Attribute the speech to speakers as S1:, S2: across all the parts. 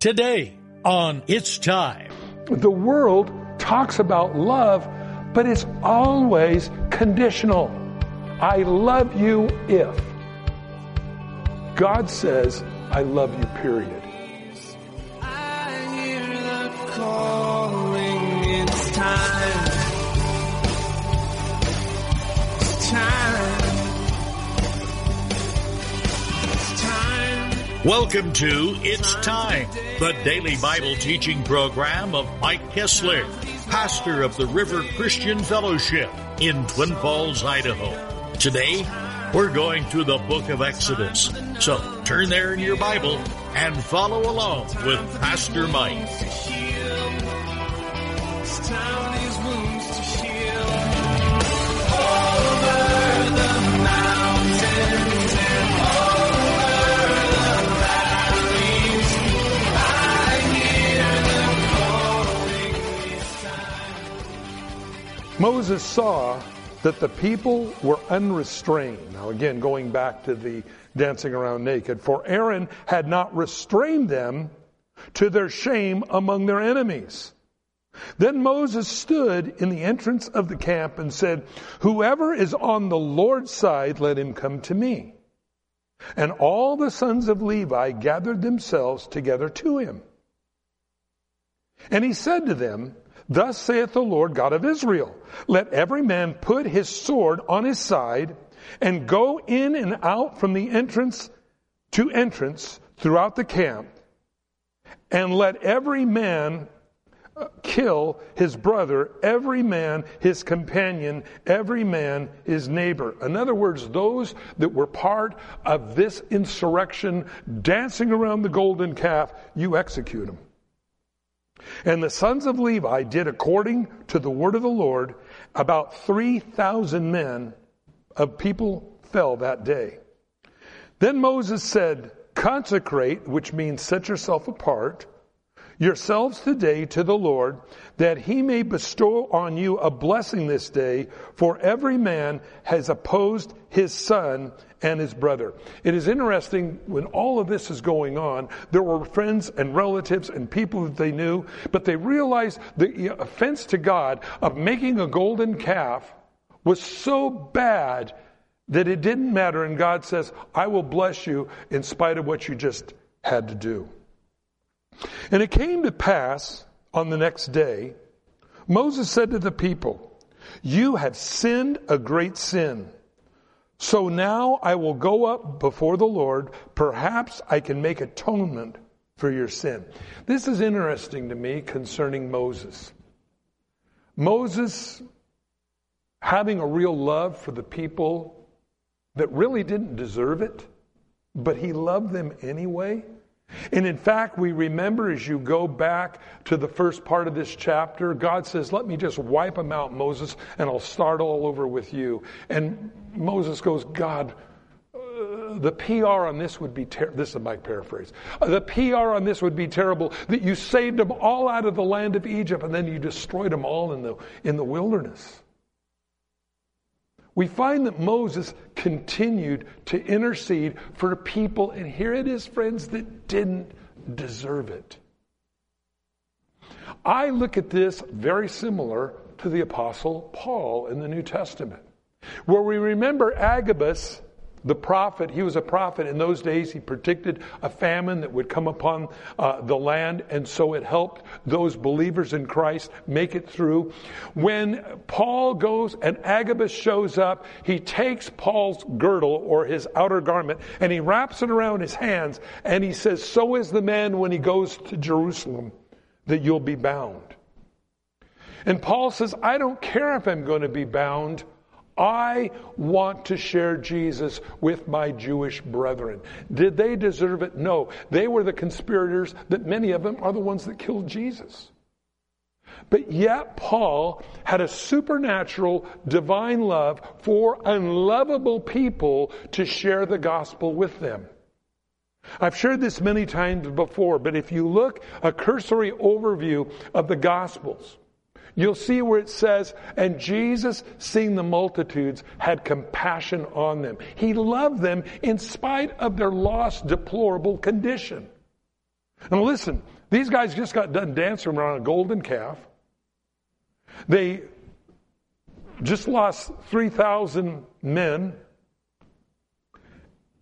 S1: Today on It's Time.
S2: The world talks about love, but it's always conditional. I love you if. God says, I love you, period.
S3: I hear the calling, it's time. It's time. It's time.
S1: Welcome to It's Time, the daily Bible teaching program of Mike Kessler, pastor of the River Christian Fellowship in Twin Falls, Idaho. Today, we're going through the book of Exodus. So turn there in your Bible and follow along with Pastor Mike.
S2: Moses saw that the people were unrestrained. Now, again, going back to the dancing around naked, for Aaron had not restrained them to their shame among their enemies. Then Moses stood in the entrance of the camp and said, Whoever is on the Lord's side, let him come to me. And all the sons of Levi gathered themselves together to him. And he said to them, Thus saith the Lord God of Israel, let every man put his sword on his side and go in and out from the entrance to entrance throughout the camp, and let every man uh, kill his brother, every man his companion, every man his neighbor. In other words, those that were part of this insurrection dancing around the golden calf, you execute them. And the sons of Levi did according to the word of the Lord. About 3,000 men of people fell that day. Then Moses said, consecrate, which means set yourself apart, yourselves today to the Lord, that he may bestow on you a blessing this day, for every man has opposed his son and his brother. It is interesting when all of this is going on, there were friends and relatives and people that they knew, but they realized the offense to God of making a golden calf was so bad that it didn't matter. And God says, I will bless you in spite of what you just had to do. And it came to pass on the next day, Moses said to the people, You have sinned a great sin. So now I will go up before the Lord. Perhaps I can make atonement for your sin. This is interesting to me concerning Moses. Moses having a real love for the people that really didn't deserve it, but he loved them anyway. And in fact, we remember as you go back to the first part of this chapter, God says, Let me just wipe them out, Moses, and I'll start all over with you. And Moses goes, God, uh, the PR on this would be ter- this is my paraphrase. Uh, the PR on this would be terrible that you saved them all out of the land of Egypt and then you destroyed them all in the in the wilderness. We find that Moses continued to intercede for people, and here it is, friends, that didn't deserve it. I look at this very similar to the Apostle Paul in the New Testament, where we remember Agabus the prophet, he was a prophet in those days. He predicted a famine that would come upon uh, the land, and so it helped those believers in Christ make it through. When Paul goes and Agabus shows up, he takes Paul's girdle or his outer garment and he wraps it around his hands, and he says, So is the man when he goes to Jerusalem that you'll be bound. And Paul says, I don't care if I'm going to be bound. I want to share Jesus with my Jewish brethren. Did they deserve it? No. They were the conspirators that many of them are the ones that killed Jesus. But yet Paul had a supernatural divine love for unlovable people to share the gospel with them. I've shared this many times before, but if you look a cursory overview of the gospels, You'll see where it says, and Jesus, seeing the multitudes, had compassion on them. He loved them in spite of their lost, deplorable condition. Now listen, these guys just got done dancing around a golden calf. They just lost 3,000 men.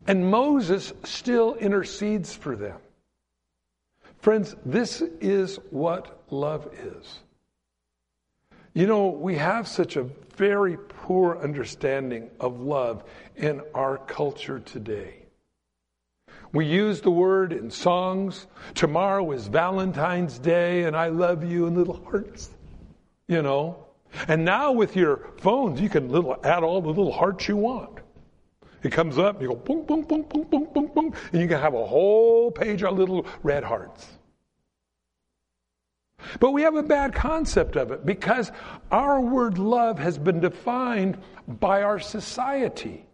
S2: And Moses still intercedes for them. Friends, this is what love is. You know, we have such a very poor understanding of love in our culture today. We use the word in songs. Tomorrow is Valentine's Day, and I love you in little hearts. You know? And now with your phones, you can little, add all the little hearts you want. It comes up, and you go boom, boom, boom, boom, boom, boom, boom, and you can have a whole page of little red hearts. But we have a bad concept of it because our word love has been defined by our society.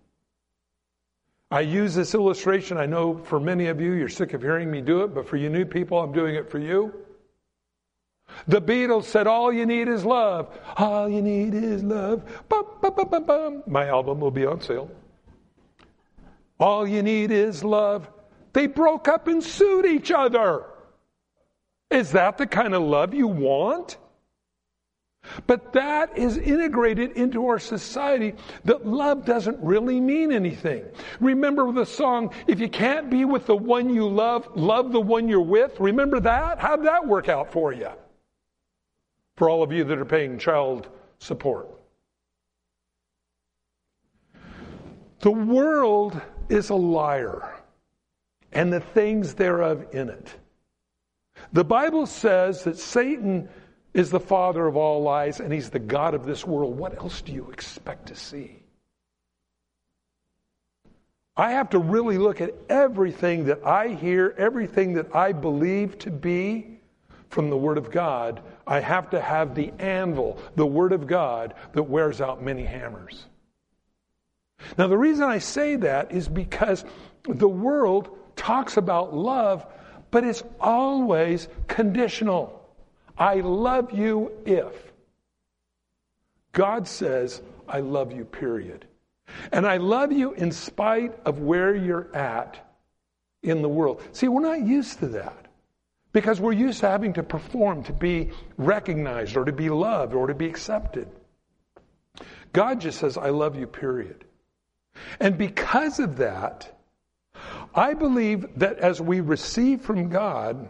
S2: I use this illustration. I know for many of you, you're sick of hearing me do it, but for you new people, I'm doing it for you. The Beatles said, All you need is love. All you need is love. Bum, bum, bum, My album will be on sale. All you need is love. They broke up and sued each other. Is that the kind of love you want? But that is integrated into our society that love doesn't really mean anything. Remember the song, if you can't be with the one you love, love the one you're with? Remember that? How'd that work out for you? For all of you that are paying child support. The world is a liar, and the things thereof in it. The Bible says that Satan is the father of all lies and he's the God of this world. What else do you expect to see? I have to really look at everything that I hear, everything that I believe to be from the Word of God. I have to have the anvil, the Word of God, that wears out many hammers. Now, the reason I say that is because the world talks about love but it's always conditional. I love you if. God says, I love you, period. And I love you in spite of where you're at in the world. See, we're not used to that because we're used to having to perform to be recognized or to be loved or to be accepted. God just says, I love you, period. And because of that, I believe that as we receive from God,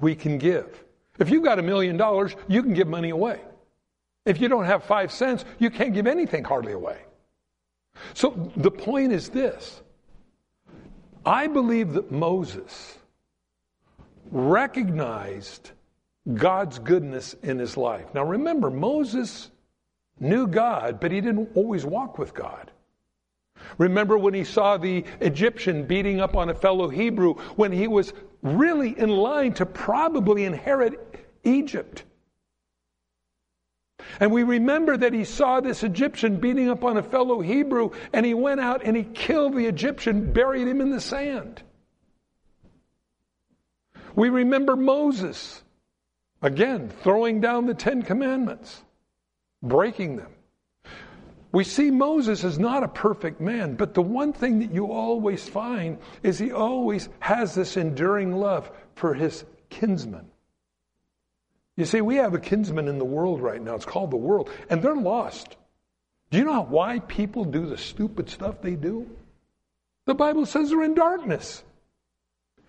S2: we can give. If you've got a million dollars, you can give money away. If you don't have five cents, you can't give anything hardly away. So the point is this I believe that Moses recognized God's goodness in his life. Now remember, Moses knew God, but he didn't always walk with God. Remember when he saw the Egyptian beating up on a fellow Hebrew when he was really in line to probably inherit Egypt. And we remember that he saw this Egyptian beating up on a fellow Hebrew and he went out and he killed the Egyptian, buried him in the sand. We remember Moses, again, throwing down the Ten Commandments, breaking them. We see Moses is not a perfect man, but the one thing that you always find is he always has this enduring love for his kinsmen. You see, we have a kinsman in the world right now. It's called the world, and they're lost. Do you know why people do the stupid stuff they do? The Bible says they're in darkness.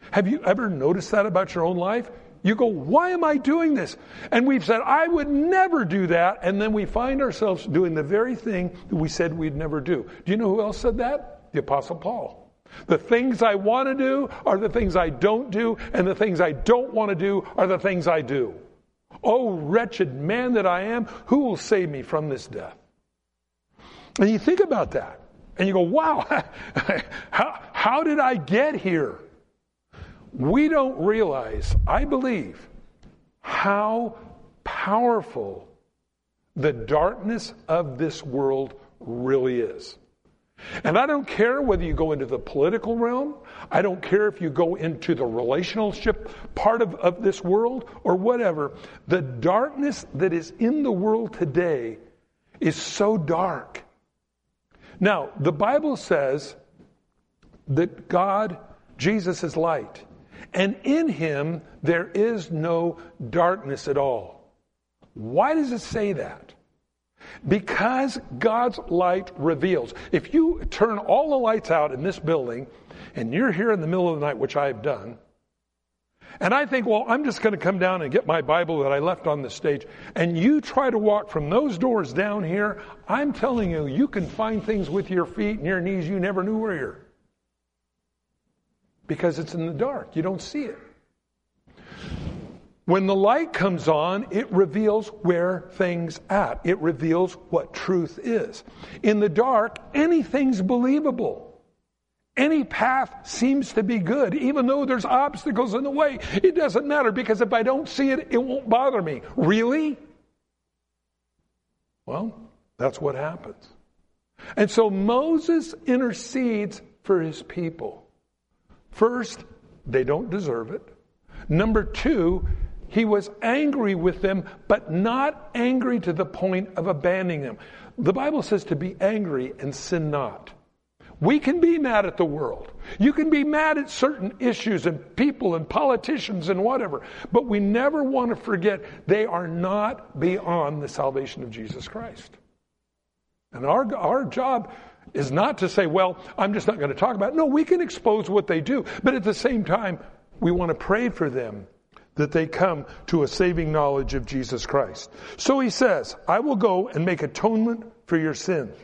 S2: Have you ever noticed that about your own life? You go, why am I doing this? And we've said, I would never do that. And then we find ourselves doing the very thing that we said we'd never do. Do you know who else said that? The Apostle Paul. The things I want to do are the things I don't do, and the things I don't want to do are the things I do. Oh, wretched man that I am, who will save me from this death? And you think about that, and you go, wow, how, how did I get here? We don't realize, I believe, how powerful the darkness of this world really is. And I don't care whether you go into the political realm, I don't care if you go into the relationship part of, of this world or whatever. The darkness that is in the world today is so dark. Now, the Bible says that God, Jesus is light. And in him there is no darkness at all. Why does it say that? Because God's light reveals. If you turn all the lights out in this building and you're here in the middle of the night, which I've done, and I think, well, I'm just going to come down and get my Bible that I left on the stage, and you try to walk from those doors down here, I'm telling you, you can find things with your feet and your knees you never knew were here. Because it's in the dark. You don't see it. When the light comes on, it reveals where things at. It reveals what truth is. In the dark, anything's believable. Any path seems to be good, even though there's obstacles in the way. It doesn't matter because if I don't see it, it won't bother me. Really? Well, that's what happens. And so Moses intercedes for his people. First, they don't deserve it. Number two, he was angry with them, but not angry to the point of abandoning them. The Bible says to be angry and sin not. We can be mad at the world. You can be mad at certain issues and people and politicians and whatever, but we never want to forget they are not beyond the salvation of Jesus Christ. And our, our job is not to say, well, I'm just not going to talk about it. No, we can expose what they do, but at the same time, we want to pray for them that they come to a saving knowledge of Jesus Christ. So he says, I will go and make atonement for your sins.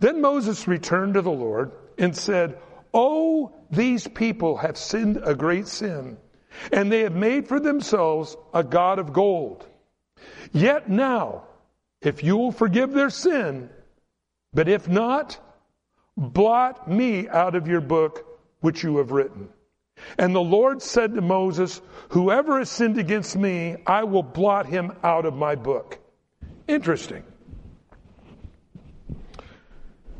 S2: Then Moses returned to the Lord and said, Oh, these people have sinned a great sin, and they have made for themselves a God of gold. Yet now, if you will forgive their sin, but if not, blot me out of your book which you have written. And the Lord said to Moses, Whoever has sinned against me, I will blot him out of my book. Interesting.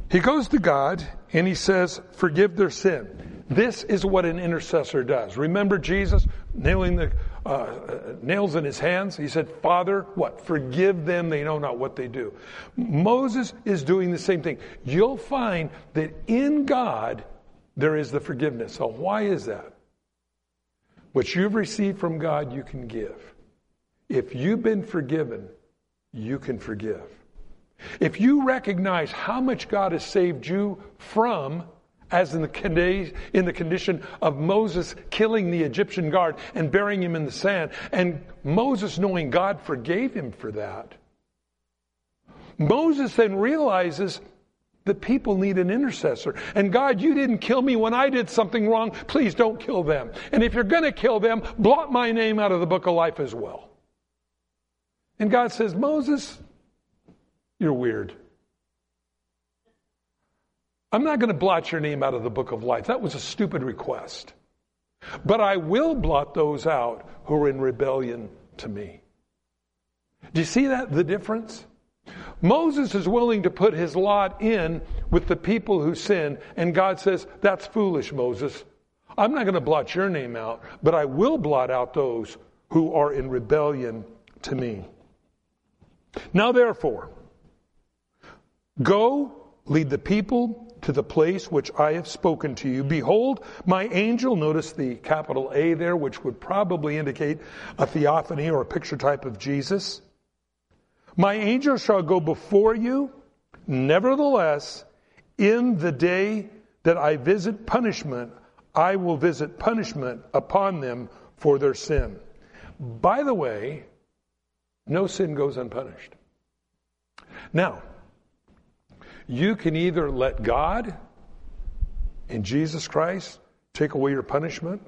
S2: He goes to God and he says, Forgive their sin. This is what an intercessor does. Remember Jesus nailing the uh, uh, nails in his hands? He said, Father, what? Forgive them, they know not what they do. Moses is doing the same thing. You'll find that in God, there is the forgiveness. So why is that? What you've received from God, you can give. If you've been forgiven, you can forgive. If you recognize how much God has saved you from, as in the, in the condition of Moses killing the Egyptian guard and burying him in the sand, and Moses knowing God forgave him for that, Moses then realizes the people need an intercessor. And God, you didn't kill me when I did something wrong. Please don't kill them. And if you're going to kill them, blot my name out of the book of life as well. And God says, Moses, you're weird. I'm not going to blot your name out of the book of life. That was a stupid request. But I will blot those out who are in rebellion to me. Do you see that, the difference? Moses is willing to put his lot in with the people who sin, and God says, That's foolish, Moses. I'm not going to blot your name out, but I will blot out those who are in rebellion to me. Now, therefore, go lead the people to the place which I have spoken to you. Behold, my angel, notice the capital A there, which would probably indicate a theophany or a picture type of Jesus. My angel shall go before you. Nevertheless, in the day that I visit punishment, I will visit punishment upon them for their sin. By the way, no sin goes unpunished. Now, you can either let God in Jesus Christ take away your punishment,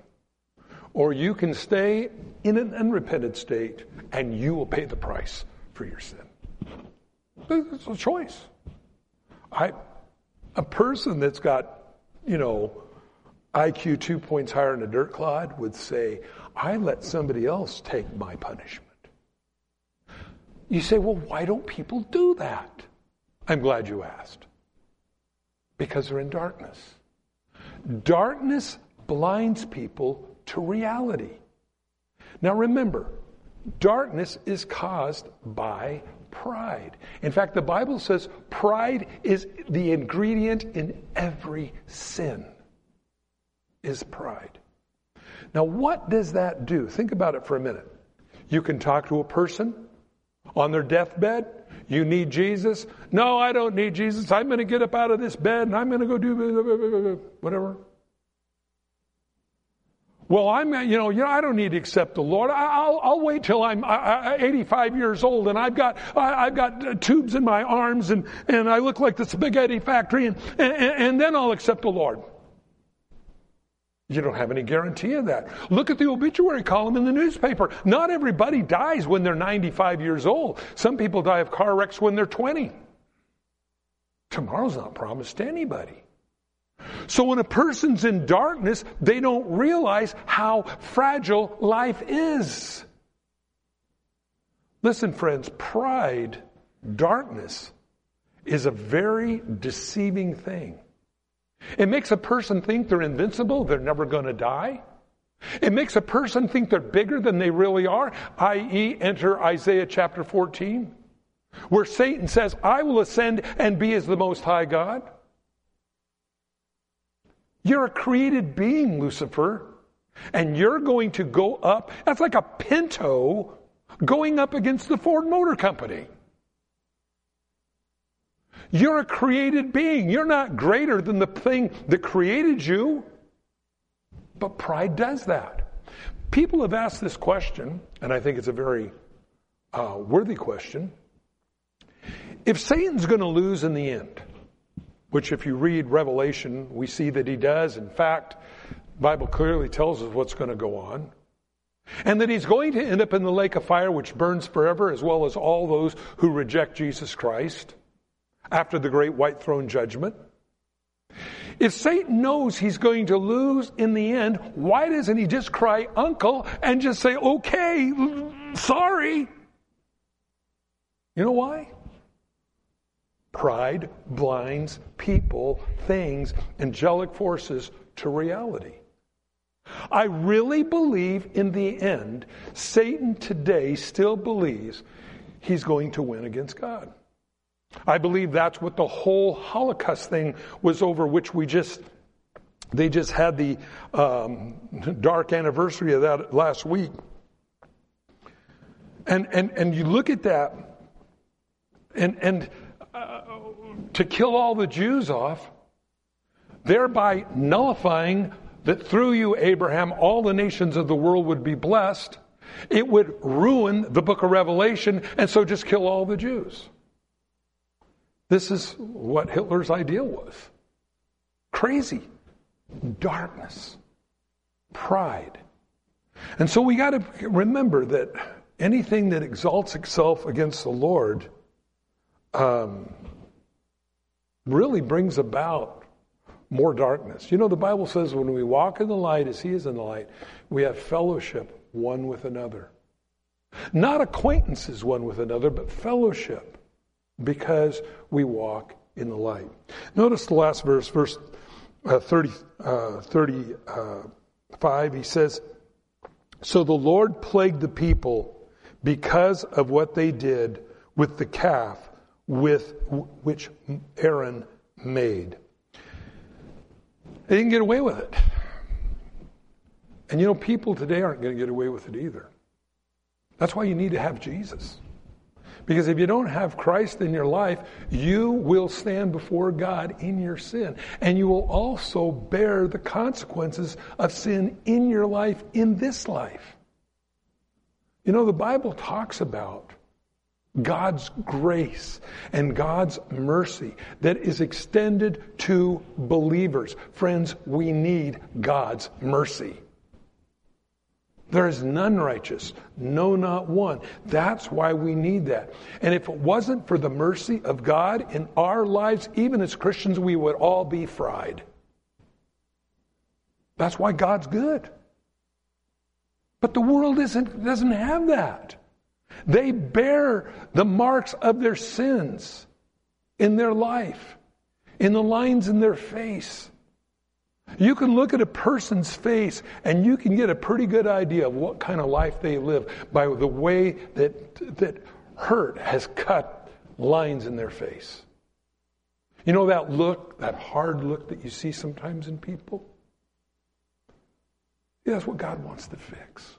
S2: or you can stay in an unrepented state and you will pay the price for your sin. It's a choice. I, a person that's got, you know, IQ two points higher than a dirt clod would say, I let somebody else take my punishment. You say, well, why don't people do that? I'm glad you asked. Because they're in darkness. Darkness blinds people to reality. Now remember, Darkness is caused by pride. In fact, the Bible says pride is the ingredient in every sin. Is pride. Now, what does that do? Think about it for a minute. You can talk to a person on their deathbed. You need Jesus. No, I don't need Jesus. I'm going to get up out of this bed and I'm going to go do whatever. Well, I'm, you know, you know, I don't need to accept the Lord. I'll, I'll wait till I'm 85 years old and I've got, I've got uh, tubes in my arms and, and I look like the spaghetti factory and, and, and then I'll accept the Lord. You don't have any guarantee of that. Look at the obituary column in the newspaper. Not everybody dies when they're 95 years old. Some people die of car wrecks when they're 20. Tomorrow's not promised to anybody. So when a person's in darkness, they don't realize how fragile life is. Listen, friends, pride, darkness, is a very deceiving thing. It makes a person think they're invincible, they're never going to die. It makes a person think they're bigger than they really are, i.e., enter Isaiah chapter 14, where Satan says, I will ascend and be as the Most High God. You're a created being, Lucifer, and you're going to go up. That's like a Pinto going up against the Ford Motor Company. You're a created being. You're not greater than the thing that created you. But pride does that. People have asked this question, and I think it's a very uh, worthy question. If Satan's going to lose in the end, which if you read Revelation, we see that he does. In fact, Bible clearly tells us what's going to go on. And that he's going to end up in the lake of fire which burns forever, as well as all those who reject Jesus Christ after the great white throne judgment. If Satan knows he's going to lose in the end, why doesn't he just cry uncle and just say, okay, sorry? You know why? Pride blinds people, things, angelic forces to reality. I really believe in the end, Satan today still believes he's going to win against God. I believe that's what the whole Holocaust thing was over, which we just, they just had the um, dark anniversary of that last week. And, and, and you look at that, and, and uh, to kill all the Jews off, thereby nullifying that through you, Abraham, all the nations of the world would be blessed, it would ruin the book of Revelation, and so just kill all the Jews. This is what Hitler's ideal was crazy, darkness, pride. And so we got to remember that anything that exalts itself against the Lord um, really brings about more darkness. You know, the Bible says when we walk in the light as He is in the light, we have fellowship one with another. Not acquaintances one with another, but fellowship because we walk in the light. Notice the last verse, verse uh, 30, uh, 35. He says, So the Lord plagued the people because of what they did with the calf with which Aaron made. They didn't get away with it. And you know, people today aren't going to get away with it either. That's why you need to have Jesus. Because if you don't have Christ in your life, you will stand before God in your sin. And you will also bear the consequences of sin in your life in this life. You know, the Bible talks about God's grace and God's mercy that is extended to believers. Friends, we need God's mercy. There is none righteous, no, not one. That's why we need that. And if it wasn't for the mercy of God in our lives, even as Christians, we would all be fried. That's why God's good. But the world isn't, doesn't have that. They bear the marks of their sins in their life, in the lines in their face. You can look at a person's face and you can get a pretty good idea of what kind of life they live by the way that, that hurt has cut lines in their face. You know that look, that hard look that you see sometimes in people? That's what God wants to fix.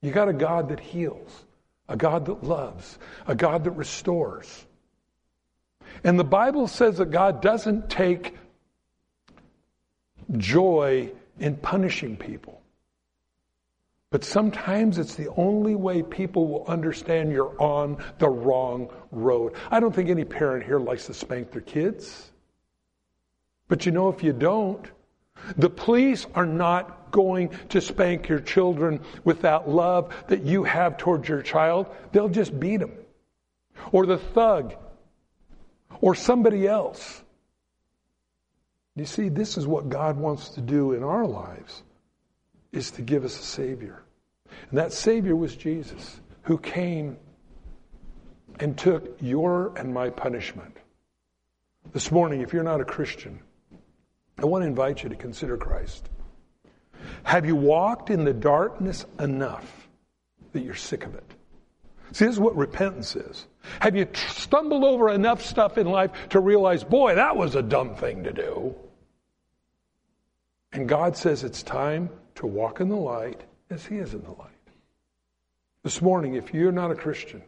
S2: You got a God that heals, a God that loves, a God that restores. And the Bible says that God doesn't take joy in punishing people. But sometimes it's the only way people will understand you're on the wrong road. I don't think any parent here likes to spank their kids. But you know, if you don't, the police are not going to spank your children with that love that you have towards your child. They'll just beat them. Or the thug. Or somebody else. You see, this is what God wants to do in our lives, is to give us a Savior. And that Savior was Jesus, who came and took your and my punishment. This morning, if you're not a Christian, I want to invite you to consider Christ. Have you walked in the darkness enough that you're sick of it? See, this is what repentance is. Have you stumbled over enough stuff in life to realize, boy, that was a dumb thing to do? And God says it's time to walk in the light as He is in the light. This morning, if you're not a Christian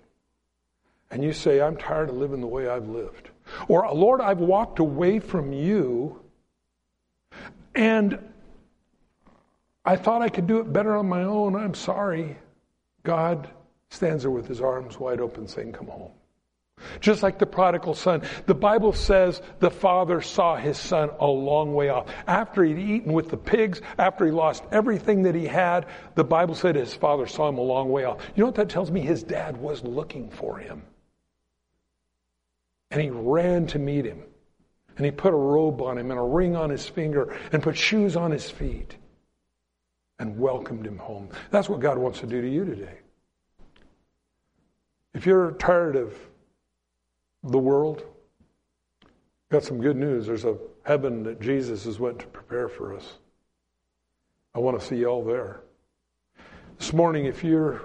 S2: and you say, I'm tired of living the way I've lived, or Lord, I've walked away from you and I thought I could do it better on my own. I'm sorry. God stands there with his arms wide open saying, Come home. Just like the prodigal son, the Bible says the father saw his son a long way off. After he'd eaten with the pigs, after he lost everything that he had, the Bible said his father saw him a long way off. You know what that tells me? His dad was looking for him. And he ran to meet him. And he put a robe on him and a ring on his finger and put shoes on his feet and welcomed him home. That's what God wants to do to you today. If you're tired of the world, got some good news. There's a heaven that Jesus has went to prepare for us. I want to see you all there. This morning, if you're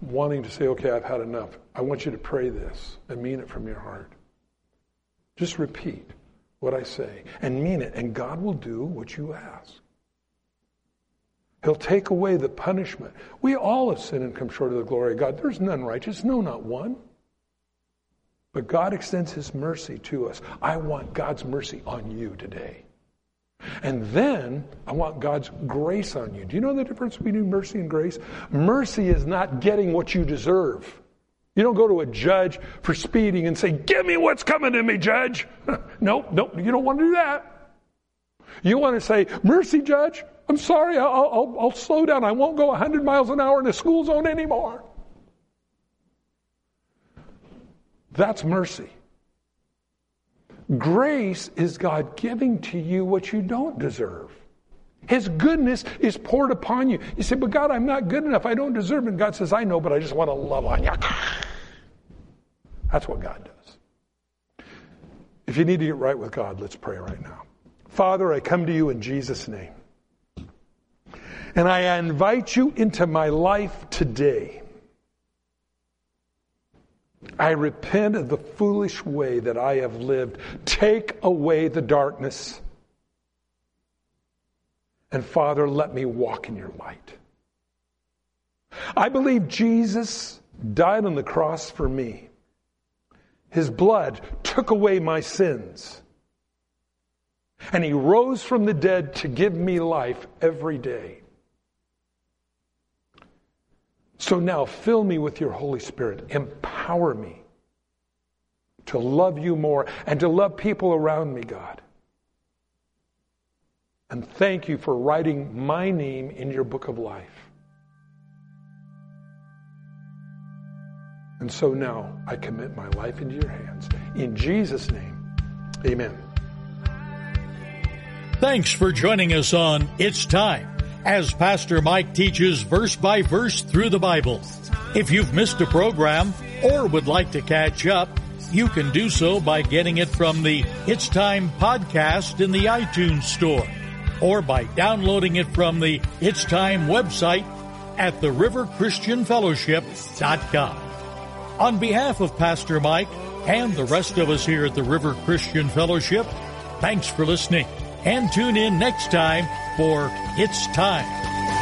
S2: wanting to say, okay, I've had enough, I want you to pray this and mean it from your heart. Just repeat what I say and mean it, and God will do what you ask. He'll take away the punishment. We all have sinned and come short of the glory of God. There's none righteous, no, not one. But God extends His mercy to us. I want God's mercy on you today. And then I want God's grace on you. Do you know the difference between mercy and grace? Mercy is not getting what you deserve. You don't go to a judge for speeding and say, Give me what's coming to me, judge. nope, nope, you don't want to do that. You want to say, Mercy, judge, I'm sorry, I'll, I'll, I'll slow down. I won't go 100 miles an hour in a school zone anymore. That's mercy. Grace is God giving to you what you don't deserve. His goodness is poured upon you. You say, but God, I'm not good enough. I don't deserve it. And God says, I know, but I just want to love on you. That's what God does. If you need to get right with God, let's pray right now. Father, I come to you in Jesus' name. And I invite you into my life today. I repent of the foolish way that I have lived. Take away the darkness. And Father, let me walk in your light. I believe Jesus died on the cross for me. His blood took away my sins. And he rose from the dead to give me life every day. So now fill me with your Holy Spirit. Empower me to love you more and to love people around me, God. And thank you for writing my name in your book of life. And so now I commit my life into your hands. In Jesus' name, amen.
S1: Thanks for joining us on It's Time as Pastor Mike teaches verse by verse through the Bible. If you've missed a program or would like to catch up, you can do so by getting it from the It's Time podcast in the iTunes store or by downloading it from the It's Time website at theriverchristianfellowship.com. On behalf of Pastor Mike and the rest of us here at the River Christian Fellowship, thanks for listening and tune in next time for It's Time.